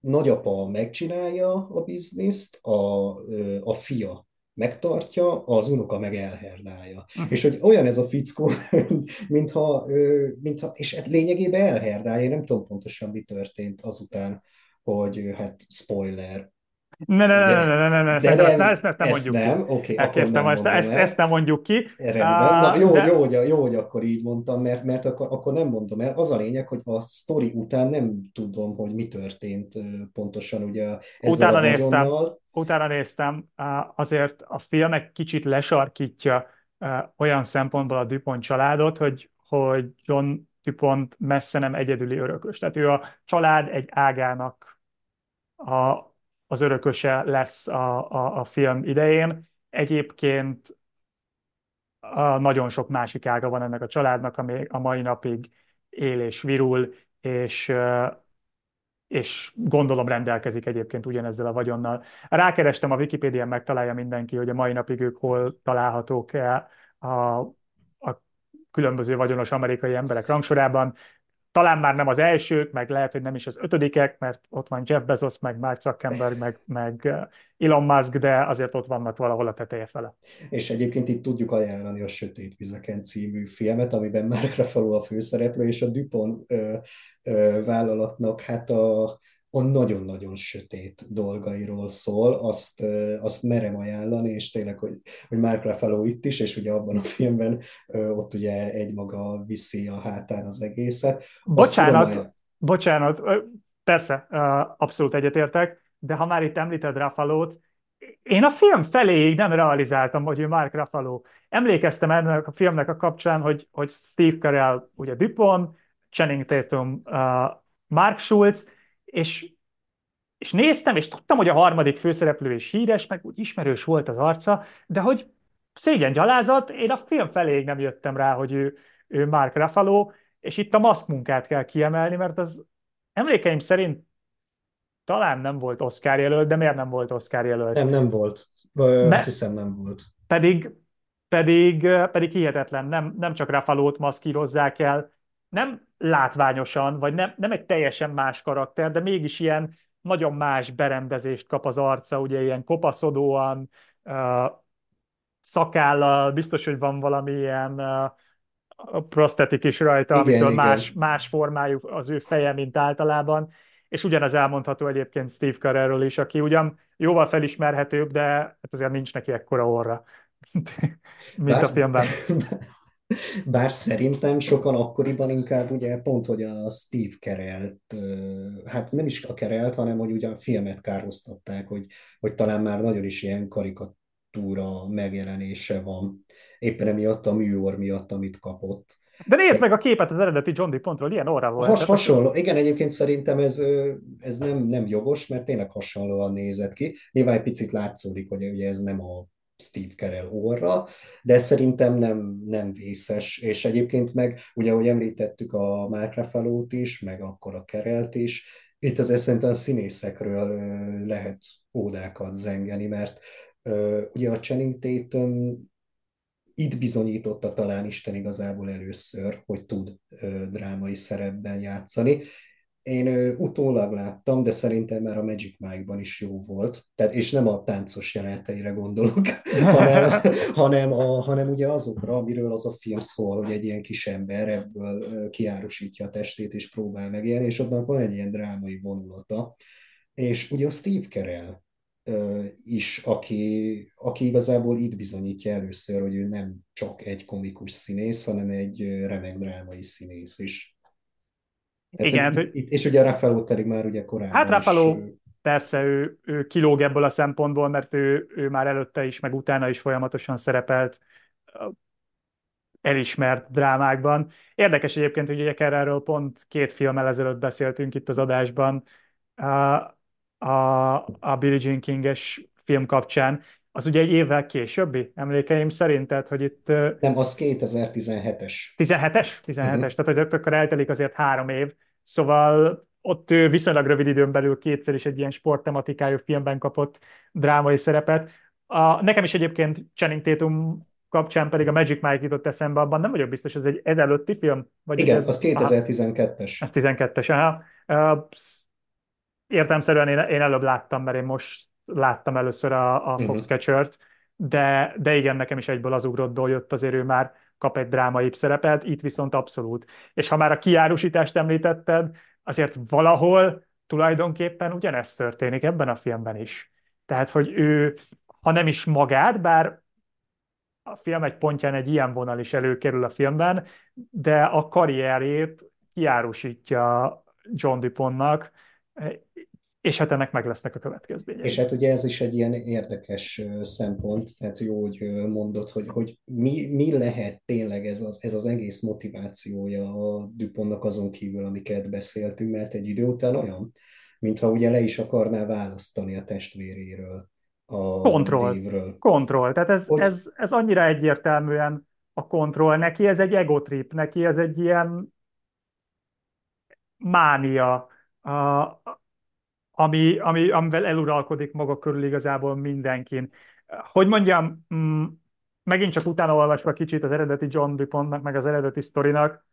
nagyapa megcsinálja a bizniszt, a, eh, a fia megtartja, az unoka meg elherdálja. Uh-huh. És hogy olyan ez a fickó, mintha, mintha és hát lényegében elherdálja, én nem tudom pontosan, mi történt azután, hogy hát spoiler, ne, ne, ne, ne, ne, ne, ne, de nem, ezt, ezt nem mondjuk nem, ki. Okay, Elkezdtem, ezt, ezt, ezt nem mondjuk ki. Rendben. Na, jó, de... jó, hogy, jó, hogy akkor így mondtam, mert, mert akkor, akkor nem mondom el. Az a lényeg, hogy a sztori után nem tudom, hogy mi történt pontosan ugye ezzel utána a néztem, utána néztem, azért a film egy kicsit lesarkítja olyan szempontból a Dupont családot, hogy, hogy John Dupont messze nem egyedüli örökös. Tehát ő a család egy ágának a, az örököse lesz a, a, a film idején. Egyébként a nagyon sok másik ága van ennek a családnak, ami a mai napig él és virul, és, és gondolom rendelkezik egyébként ugyanezzel a vagyonnal. Rákerestem a Wikipédián, megtalálja mindenki, hogy a mai napig ők hol találhatók a, a különböző vagyonos amerikai emberek rangsorában talán már nem az elsők, meg lehet, hogy nem is az ötödikek, mert ott van Jeff Bezos, meg Mark Zuckerberg, meg, meg uh, Elon Musk, de azért ott vannak valahol a teteje fele. És egyébként itt tudjuk ajánlani a Sötét Vizeken című filmet, amiben Mark Ruffalo a főszereplő, és a Dupont ö, ö, vállalatnak hát a a nagyon-nagyon sötét dolgairól szól, azt, azt merem ajánlani, és tényleg, hogy, hogy Mark Ruffalo itt is, és ugye abban a filmben ott ugye egymaga viszi a hátán az egészet. Bocsánat, tudom, bocsánat, persze, abszolút egyetértek, de ha már itt említed Ruffalo-t, én a film feléig nem realizáltam, hogy ő Mark Ruffalo. Emlékeztem ennek a filmnek a kapcsán, hogy, hogy Steve Carell ugye Dupont, Channing Tatum, uh, Mark Schultz, és, és néztem, és tudtam, hogy a harmadik főszereplő is híres, meg úgy ismerős volt az arca, de hogy szégyen gyalázat, én a film feléig nem jöttem rá, hogy ő, ő Mark Ruffalo, és itt a maszk munkát kell kiemelni, mert az emlékeim szerint talán nem volt Oscar jelölt, de miért nem volt Oscar jelölt? Nem, nem volt. Azt Me- hiszem nem volt. Pedig, pedig, pedig hihetetlen, nem, nem csak Ruffalo-t maszkírozzák el, nem látványosan, vagy nem, nem egy teljesen más karakter, de mégis ilyen nagyon más berendezést kap az arca, ugye ilyen kopaszodóan, szakállal, biztos, hogy van valami ilyen prosztetik is rajta, igen, amitől igen. Más, más formájú az ő feje, mint általában, és ugyanez elmondható egyébként Steve Carellről is, aki ugyan jóval felismerhetőbb, de hát azért nincs neki ekkora orra, mint bár, a filmben. Bár szerintem sokan akkoriban inkább ugye pont, hogy a Steve Carell-t, hát nem is a Carell-t, hanem hogy ugye a filmet kárhoztatták, hogy, hogy talán már nagyon is ilyen karikatúra megjelenése van. Éppen emiatt a műor miatt, amit kapott. De nézd meg a képet az eredeti John DuPontról, ilyen óra volt. Has, hasonló, igen, egyébként szerintem ez, ez nem, nem jogos, mert tényleg hasonlóan nézett ki. Nyilván egy picit látszódik, hogy ugye ez nem a Steve Carell orra, de szerintem nem, nem vészes, és egyébként meg, ugye, ahogy említettük a Mark ruffalo is, meg akkor a Carellt is, itt az szerintem a színészekről lehet ódákat zengeni, mert ugye a Channing Tatum itt bizonyította talán Isten igazából először, hogy tud drámai szerepben játszani. Én utólag láttam, de szerintem már a Magic Mike-ban is jó volt. Tehát, és nem a táncos jeleneteire gondolok, hanem, hanem, a, hanem ugye azokra, amiről az a film szól, hogy egy ilyen kis ember ebből kiárusítja a testét és próbál megélni, és ott van egy ilyen drámai vonulata. És ugye a Steve Carell is, aki, aki igazából itt bizonyítja először, hogy ő nem csak egy komikus színész, hanem egy remek drámai színész is. Tehát, Igen, hogy, itt, és ugye Rafael pedig már ugye korábban Hát Rafael persze ő, ő kilóg ebből a szempontból, mert ő, ő már előtte is, meg utána is folyamatosan szerepelt elismert drámákban. Érdekes egyébként, hogy ugye erről pont két filmmel ezelőtt beszéltünk itt az adásban, a, a Billie Jean King-es film kapcsán, az ugye egy évvel későbbi emlékeim szerint, tehát hogy itt... Nem, az 2017-es. 17-es? 17-es, uh-huh. tehát hogy akkor eltelik azért három év, szóval ott ő viszonylag rövid időn belül kétszer is egy ilyen sporttematikájú filmben kapott drámai szerepet. A, nekem is egyébként Channing Tatum kapcsán pedig a Magic Mike jutott eszembe, abban nem vagyok biztos, ez egy ezelőtti film? Vagy Igen, ez, az 2012-es. Ez 12-es, aha. Uh, értelmszerűen én, én előbb láttam, mert én most láttam először a, a mhm. Foxcatcher-t, de, de igen, nekem is egyből az ugrottból jött, azért ő már kap egy drámai szerepet, itt viszont abszolút. És ha már a kiárusítást említetted, azért valahol tulajdonképpen ugyanezt történik ebben a filmben is. Tehát, hogy ő, ha nem is magát, bár a film egy pontján egy ilyen vonal is előkerül a filmben, de a karrierjét kiárusítja John Dupontnak, és hát ennek meg lesznek a következményei. És hát ugye ez is egy ilyen érdekes szempont, tehát jó, hogy mondod, hogy, hogy mi, mi lehet tényleg ez az, ez az egész motivációja a Dupontnak azon kívül, amiket beszéltünk, mert egy idő után olyan, mintha ugye le is akarná választani a testvéréről, a kontroll, Dave-ről. Kontroll, tehát ez, hogy... ez, ez annyira egyértelműen a kontroll. Neki ez egy egotrip, neki ez egy ilyen mánia, a, ami, ami, amivel eluralkodik maga körül igazából mindenkin. Hogy mondjam, mm, megint csak utána olvasva kicsit az eredeti John DuPontnak, meg az eredeti sztorinak,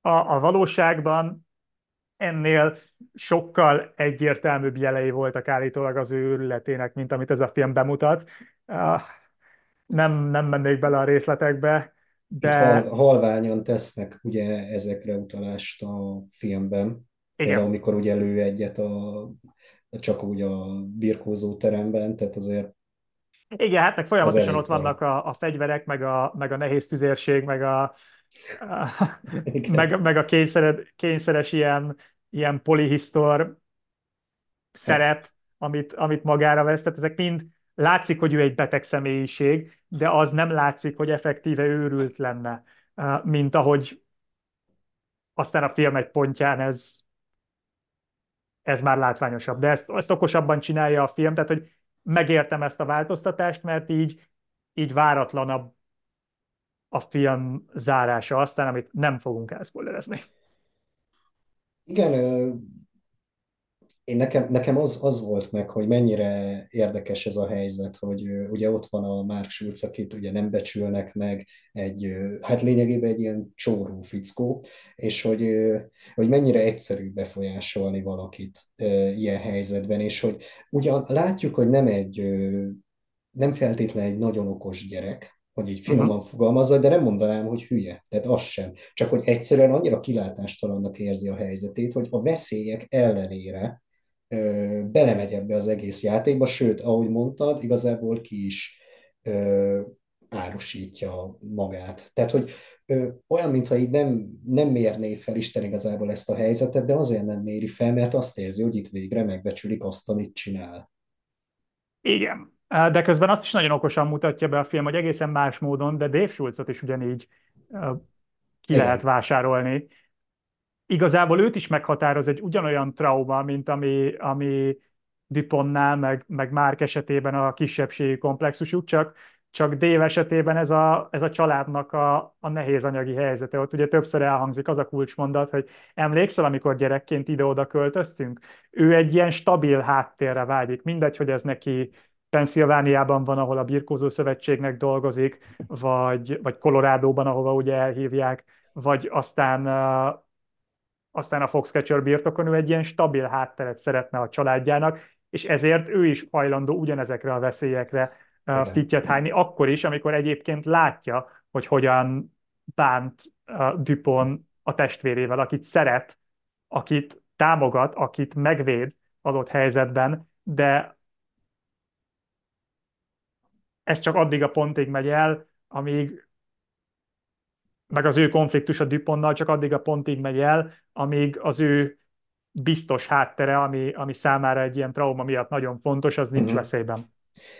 a, a valóságban ennél sokkal egyértelműbb jelei voltak állítólag az ő őrületének, mint amit ez a film bemutat. Nem, nem mennék bele a részletekbe, de... Itt hal, halványan tesznek ugye ezekre utalást a filmben. Igen. Például, amikor ugye lő egyet a, csak úgy a birkózó teremben, tehát azért igen, hát meg folyamatosan ott vannak a, a fegyverek, meg a, meg a nehéz tüzérség, meg a, a meg, meg a kényszered, kényszeres ilyen, ilyen polihisztor szerep, hát. amit, amit magára vesz. Tehát ezek mind látszik, hogy ő egy beteg személyiség, de az nem látszik, hogy effektíve őrült lenne, mint ahogy aztán a film egy pontján ez ez már látványosabb. De ezt, ezt okosabban csinálja a film, tehát hogy megértem ezt a változtatást, mert így, így váratlanabb a film zárása aztán, amit nem fogunk elszpoilerezni. Igen, én nekem, nekem az, az volt meg, hogy mennyire érdekes ez a helyzet, hogy ugye ott van a Mark Schulz, akit ugye nem becsülnek meg, egy, hát lényegében egy ilyen csóró fickó, és hogy, hogy mennyire egyszerű befolyásolni valakit ilyen helyzetben, és hogy ugyan látjuk, hogy nem egy, nem feltétlenül egy nagyon okos gyerek, hogy így Uh-huh. finoman fogalmazza, de nem mondanám, hogy hülye. Tehát az sem. Csak hogy egyszerűen annyira kilátástalannak érzi a helyzetét, hogy a veszélyek ellenére ö, belemegy ebbe az egész játékba, sőt, ahogy mondtad, igazából ki is ö, árusítja magát. Tehát, hogy ö, olyan, mintha így nem, nem mérné fel Isten igazából ezt a helyzetet, de azért nem méri fel, mert azt érzi, hogy itt végre megbecsülik azt, amit csinál. Igen. De közben azt is nagyon okosan mutatja be a film, hogy egészen más módon, de Dave Schultzot is ugyanígy ki Igen. lehet vásárolni. Igazából őt is meghatároz egy ugyanolyan trauma, mint ami, ami Dupontnál, meg, meg Mark esetében a kisebbségi komplexusuk, csak, csak Dave esetében ez a, ez a családnak a, a nehéz anyagi helyzete. Ott ugye többször elhangzik az a kulcsmondat, hogy emlékszel, amikor gyerekként ide-oda költöztünk? Ő egy ilyen stabil háttérre vágyik, mindegy, hogy ez neki Pennsylvániában van, ahol a Birkózó Szövetségnek dolgozik, vagy, vagy Colorado-ban, ahova ugye elhívják, vagy aztán aztán a Foxcatcher birtokon ő egy ilyen stabil hátteret szeretne a családjának, és ezért ő is hajlandó ugyanezekre a veszélyekre Igen. fittyet hányni, akkor is, amikor egyébként látja, hogy hogyan bánt Dupont a testvérével, akit szeret, akit támogat, akit megvéd adott helyzetben, de ez csak addig a pontig megy el, amíg meg az ő konfliktus a Dupontnal csak addig a pontig megy el, amíg az ő biztos háttere, ami, ami számára egy ilyen trauma miatt nagyon fontos, az nincs Uh-huh. veszélyben.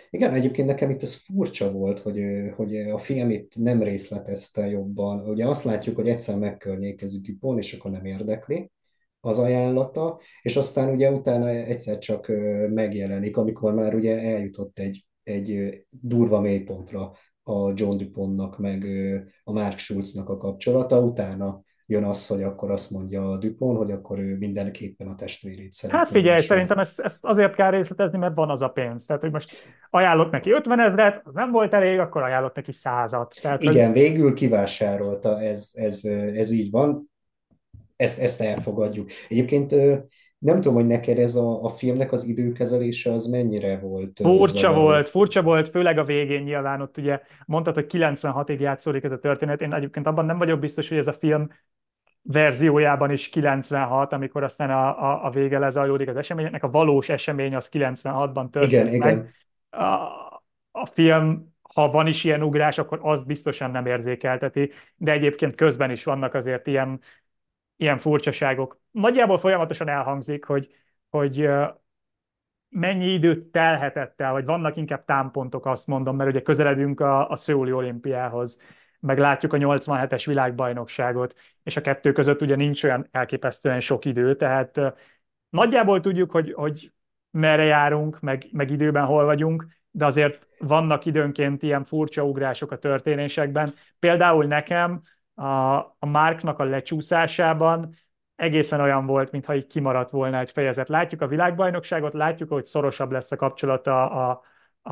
Igen, egyébként nekem itt ez furcsa volt, hogy, hogy a film itt nem részletezte jobban. Ugye azt látjuk, hogy egyszer megkörnyékezik Dupont, és akkor nem érdekli az ajánlata, és aztán ugye utána egyszer csak megjelenik, amikor már ugye eljutott egy, egy durva mélypontra a John Dupontnak, meg a Mark Schulznak a kapcsolata, utána jön az, hogy akkor azt mondja a Dupont, hogy akkor ő mindenképpen a testvérét szeretné. Hát figyelj, szerintem ezt, ezt azért kell részletezni, mert van az a pénz. Tehát, hogy most ajánlott neki 50 ezret, az nem volt elég, akkor ajánlott neki százat. Tehát, Igen, hogy... végül kivásárolta, ez, ez, ez így van, ezt, ezt elfogadjuk. Egyébként nem tudom, hogy neked ez a, a filmnek az időkezelése az mennyire volt Furcsa zavaró. volt, furcsa volt, főleg a végén nyilván ott ugye mondtad, hogy 96-ig játszódik ez a történet. Én egyébként abban nem vagyok biztos, hogy ez a film verziójában is 96, amikor aztán a, a, a vége lezajlódik az eseményeknek, a valós esemény az 96-ban történik Igen, meg. igen. A, a film, ha van is ilyen ugrás, akkor azt biztosan nem érzékelteti, de egyébként közben is vannak azért ilyen, ilyen furcsaságok. Nagyjából folyamatosan elhangzik, hogy, hogy mennyi időt telhetett el, vagy vannak inkább támpontok, azt mondom, mert ugye közeledünk a, a Szöuli olimpiához, meg látjuk a 87-es világbajnokságot, és a kettő között ugye nincs olyan elképesztően sok idő, tehát nagyjából tudjuk, hogy, hogy merre járunk, meg, meg időben hol vagyunk, de azért vannak időnként ilyen furcsa ugrások a történésekben. Például nekem a, a Marknak a lecsúszásában egészen olyan volt, mintha így kimaradt volna egy fejezet. Látjuk a világbajnokságot, látjuk, hogy szorosabb lesz a kapcsolata a,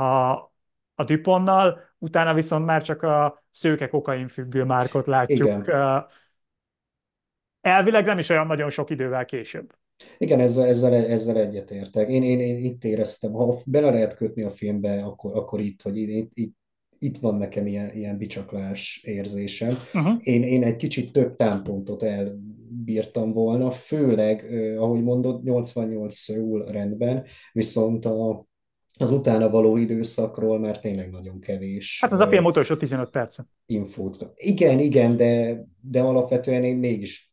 a, a Duponnal, utána viszont már csak a szőke kokain függő Márkot látjuk. Igen. Elvileg nem is olyan nagyon sok idővel később. Igen, ezzel, ezzel, ezzel egyetértek. Én, én, én itt éreztem, ha bele lehet kötni a filmbe, akkor, akkor itt, hogy itt, itt, itt van nekem ilyen, ilyen bicsaklás érzésem. Uh-huh. Én, én egy kicsit több támpontot elbírtam volna, főleg, ahogy mondod, 88 Szöul rendben, viszont a, az utána való időszakról már tényleg nagyon kevés. Hát az a film utolsó 15 perc. Infót. Igen, igen, de, de alapvetően én mégis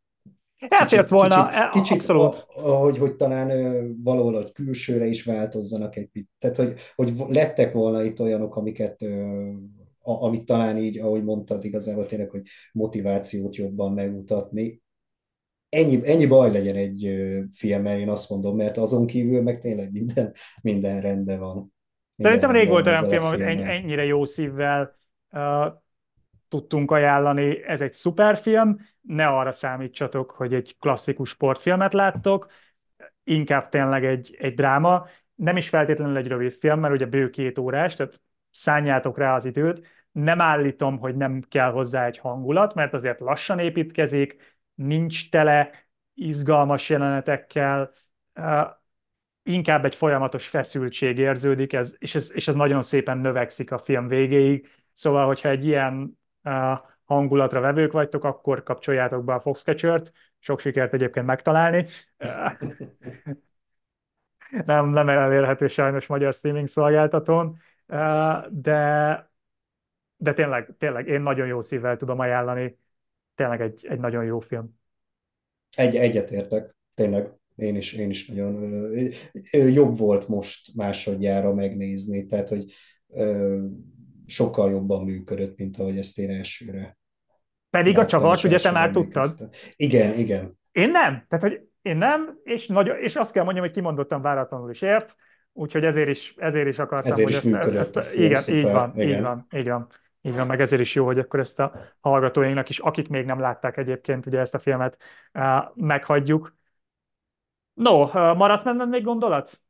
Elfért volna, kicsit, kicsit abszolút. Ahogy hogy talán valahol hogy külsőre is változzanak egy picit. Tehát, hogy, hogy lettek volna itt olyanok, amiket, amit talán így, ahogy mondtad, igazából tényleg, hogy motivációt jobban megmutatni. Ennyi, ennyi baj legyen egy filmmel, én azt mondom, mert azon kívül meg tényleg minden, minden rendben van. Minden Szerintem rég volt olyan film, a amit ennyire jó szívvel uh, tudtunk ajánlani. Ez egy szuper film, ne arra számítsatok, hogy egy klasszikus sportfilmet láttok. inkább tényleg egy, egy dráma, nem is feltétlenül egy rövid film, mert ugye bő két órás, tehát szálljátok rá az időt. Nem állítom, hogy nem kell hozzá egy hangulat, mert azért lassan építkezik, nincs tele izgalmas jelenetekkel, inkább egy folyamatos feszültség érződik, ez, és, ez, és ez nagyon szépen növekszik a film végéig. Szóval, hogyha egy ilyen hangulatra vevők vagytok, akkor kapcsoljátok be a Foxcatcher-t. Sok sikert egyébként megtalálni. nem, nem elérhető sajnos magyar streaming szolgáltatón, de, de tényleg, tényleg én nagyon jó szívvel tudom ajánlani. Tényleg egy, egy nagyon jó film. Egy, egyetértek, tényleg. Én is, én is nagyon jobb volt most másodjára megnézni, tehát hogy sokkal jobban működött, mint ahogy ezt én elsőre. Pedig a csavart, ugye te már tudtad? Igen, igen. Én nem. Tehát, hogy én nem, és, nagy, és azt kell mondjam, hogy kimondottan váratlanul is ért, úgyhogy ezért is, ezért is akartam, ezért hogy is ezt, ezt, ezt, igen, szuper, így van, igen. így van, így van. Így van, meg ezért is jó, hogy akkor ezt a hallgatóinknak is, akik még nem látták egyébként ugye ezt a filmet, meghagyjuk. No, maradt benned még gondolat?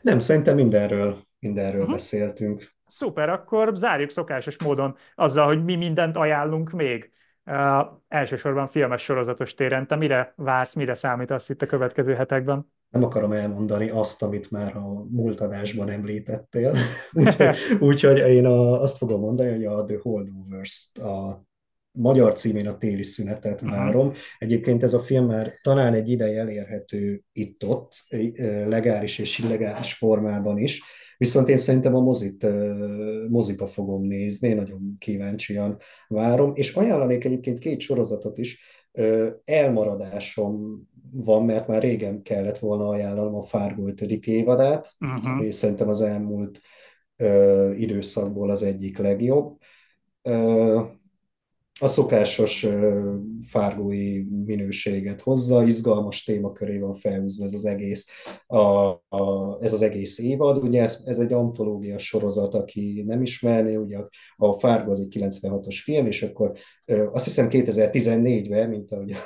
Nem, szerintem mindenről, mindenről uh-huh. beszéltünk. Szuper, akkor zárjuk szokásos módon azzal, hogy mi mindent ajánlunk még. Uh, elsősorban filmes sorozatos téren. Te mire vársz, mire számítasz itt a következő hetekben? Nem akarom elmondani azt, amit már a múlt adásban említettél. úgyhogy, úgyhogy én a, azt fogom mondani, hogy a The Holdovers, a magyar címén a téli szünetet várom. Uh-huh. Egyébként ez a film már talán egy ideje elérhető itt-ott, legális és illegális formában is, viszont én szerintem a mozit, moziba fogom nézni, nagyon kíváncsian várom, és ajánlanék egyébként két sorozatot is, elmaradásom van, mert már régen kellett volna ajánlanom a Fargo 5. évadát, uh-huh. és szerintem az elmúlt időszakból az egyik legjobb a szokásos fárgói minőséget hozza, izgalmas témaköré van felhúzva ez az egész, a, a, ez az egész évad. Ugye ez, ez egy antológia sorozat, aki nem ismerné, ugye a, Fárgó az egy 96-os film, és akkor azt hiszem 2014-ben, mint ahogy a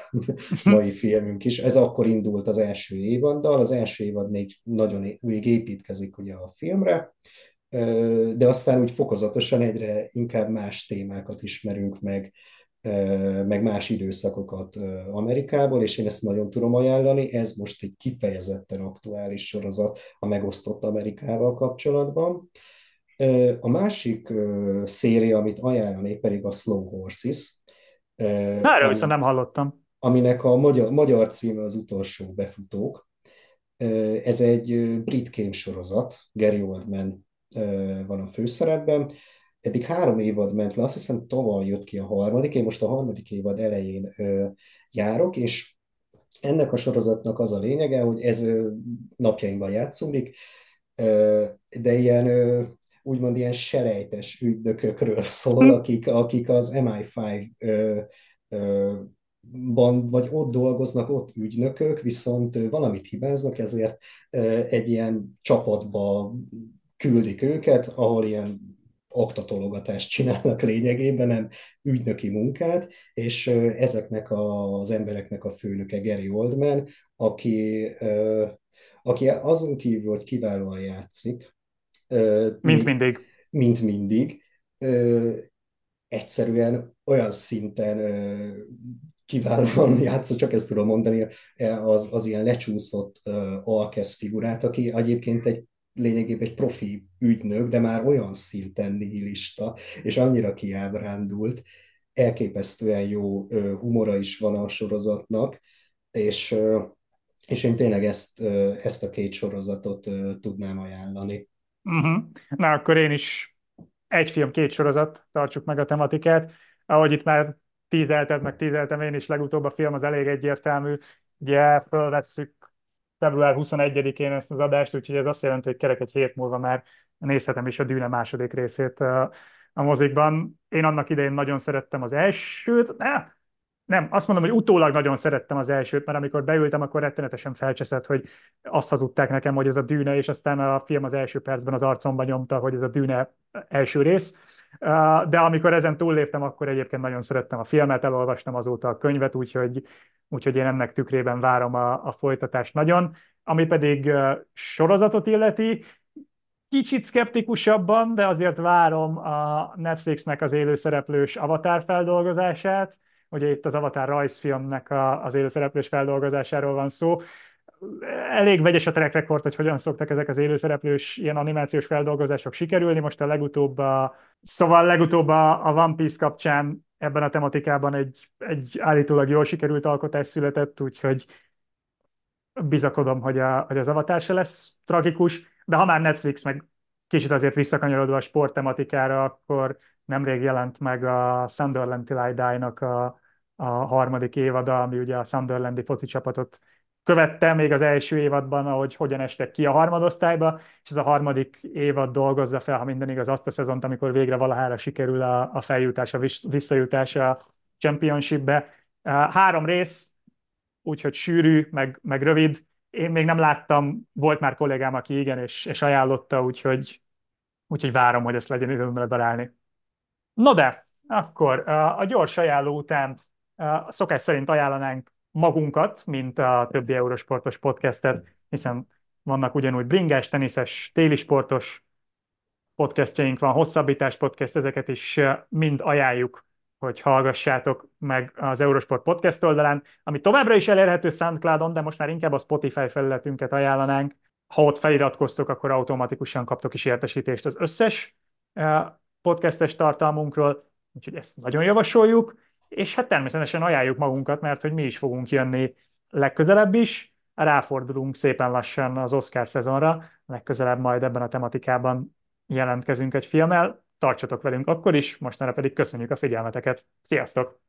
mai filmünk is, ez akkor indult az első évaddal, az első évad még nagyon még építkezik ugye a filmre, de aztán úgy fokozatosan egyre inkább más témákat ismerünk meg, meg más időszakokat Amerikából, és én ezt nagyon tudom ajánlani. Ez most egy kifejezetten aktuális sorozat a megosztott Amerikával kapcsolatban. A másik széria, amit ajánlanék, pedig a Slow Horses. Erről viszont nem hallottam. Aminek a magyar, magyar címe az utolsó befutók. Ez egy brit kém sorozat, Gary Oldman van a főszerepben. Eddig három évad ment le, azt hiszem tavaly jött ki a harmadik, én most a harmadik évad elején járok, és ennek a sorozatnak az a lényege, hogy ez napjainkban játszódik, de ilyen úgymond ilyen selejtes ügynökökről szól, hm. akik, akik az MI5 ban, vagy ott dolgoznak, ott ügynökök, viszont valamit hibáznak, ezért egy ilyen csapatba küldik őket, ahol ilyen oktatologatást csinálnak lényegében, nem ügynöki munkát, és ezeknek az embereknek a főnöke Gary Oldman, aki, aki azon kívül, hogy kiválóan játszik, mint mindig. Mint mindig. Egyszerűen olyan szinten kiválóan játszott, csak ezt tudom mondani, az, az ilyen lecsúszott alkesz figurát, aki egyébként egy lényegében egy profi ügynök, de már olyan szinten nihilista, és annyira kiábrándult, elképesztően jó humora is van a sorozatnak, és, és én tényleg ezt, ezt a két sorozatot tudnám ajánlani. Uh-huh. Na, akkor én is egy film, két sorozat, tartsuk meg a tematikát. Ahogy itt már tízelted, meg tízeltem én is, legutóbb a film az elég egyértelmű. Ugye fölvesszük február 21-én ezt az adást, úgyhogy ez azt jelenti, hogy kerek egy hét múlva már nézhetem is a Dűne második részét a mozikban. Én annak idején nagyon szerettem az elsőt, ne, nem, azt mondom, hogy utólag nagyon szerettem az elsőt, mert amikor beültem, akkor rettenetesen felcseszett, hogy azt hazudták nekem, hogy ez a dűne, és aztán a film az első percben az arcomba nyomta, hogy ez a dűne első rész. de amikor ezen túlléptem, akkor egyébként nagyon szerettem a filmet, elolvastam azóta a könyvet, úgyhogy, úgyhogy én ennek tükrében várom a, a folytatást nagyon. Ami pedig sorozatot illeti, kicsit szkeptikusabban, de azért várom a Netflixnek az élőszereplős Avatar feldolgozását. Ugye itt az Avatar rajzfilmnek a, az élőszereplős feldolgozásáról van szó. Elég vegyes a track record, hogy hogyan szoktak ezek az élőszereplős ilyen animációs feldolgozások sikerülni. Most a legutóbb a, szóval legutóbb a, a One Piece kapcsán ebben a tematikában egy, egy állítólag jól sikerült alkotás született, úgyhogy bizakodom, hogy, a, hogy az Avatar se lesz tragikus de ha már Netflix meg kicsit azért visszakanyarodva a sport tematikára, akkor nemrég jelent meg a Sunderland Till a, a harmadik évada, ami ugye a Sunderlandi foci csapatot követte még az első évadban, ahogy hogyan estek ki a harmadosztályba, és ez a harmadik évad dolgozza fel, ha minden igaz, azt a szezont, amikor végre valahára sikerül a, a feljutás, a visszajutás a championshipbe. Három rész, úgyhogy sűrű, meg, meg rövid, én még nem láttam, volt már kollégám, aki igen, és, és ajánlotta, úgyhogy, úgyhogy várom, hogy ezt legyen időm darálni. No de, akkor a gyors ajánló után szokás szerint ajánlanánk magunkat, mint a többi Eurosportos podcastet, hiszen vannak ugyanúgy bringás, teniszes, télisportos podcastjaink van, hosszabbítás podcast, ezeket is mind ajánljuk hogy hallgassátok meg az Eurosport podcast oldalán, ami továbbra is elérhető SoundCloudon, de most már inkább a Spotify felületünket ajánlanánk. Ha ott feliratkoztok, akkor automatikusan kaptok is értesítést az összes podcastes tartalmunkról, úgyhogy ezt nagyon javasoljuk, és hát természetesen ajánljuk magunkat, mert hogy mi is fogunk jönni legközelebb is, ráfordulunk szépen lassan az Oscar szezonra, legközelebb majd ebben a tematikában jelentkezünk egy filmmel, tartsatok velünk akkor is, mostanra pedig köszönjük a figyelmeteket. Sziasztok!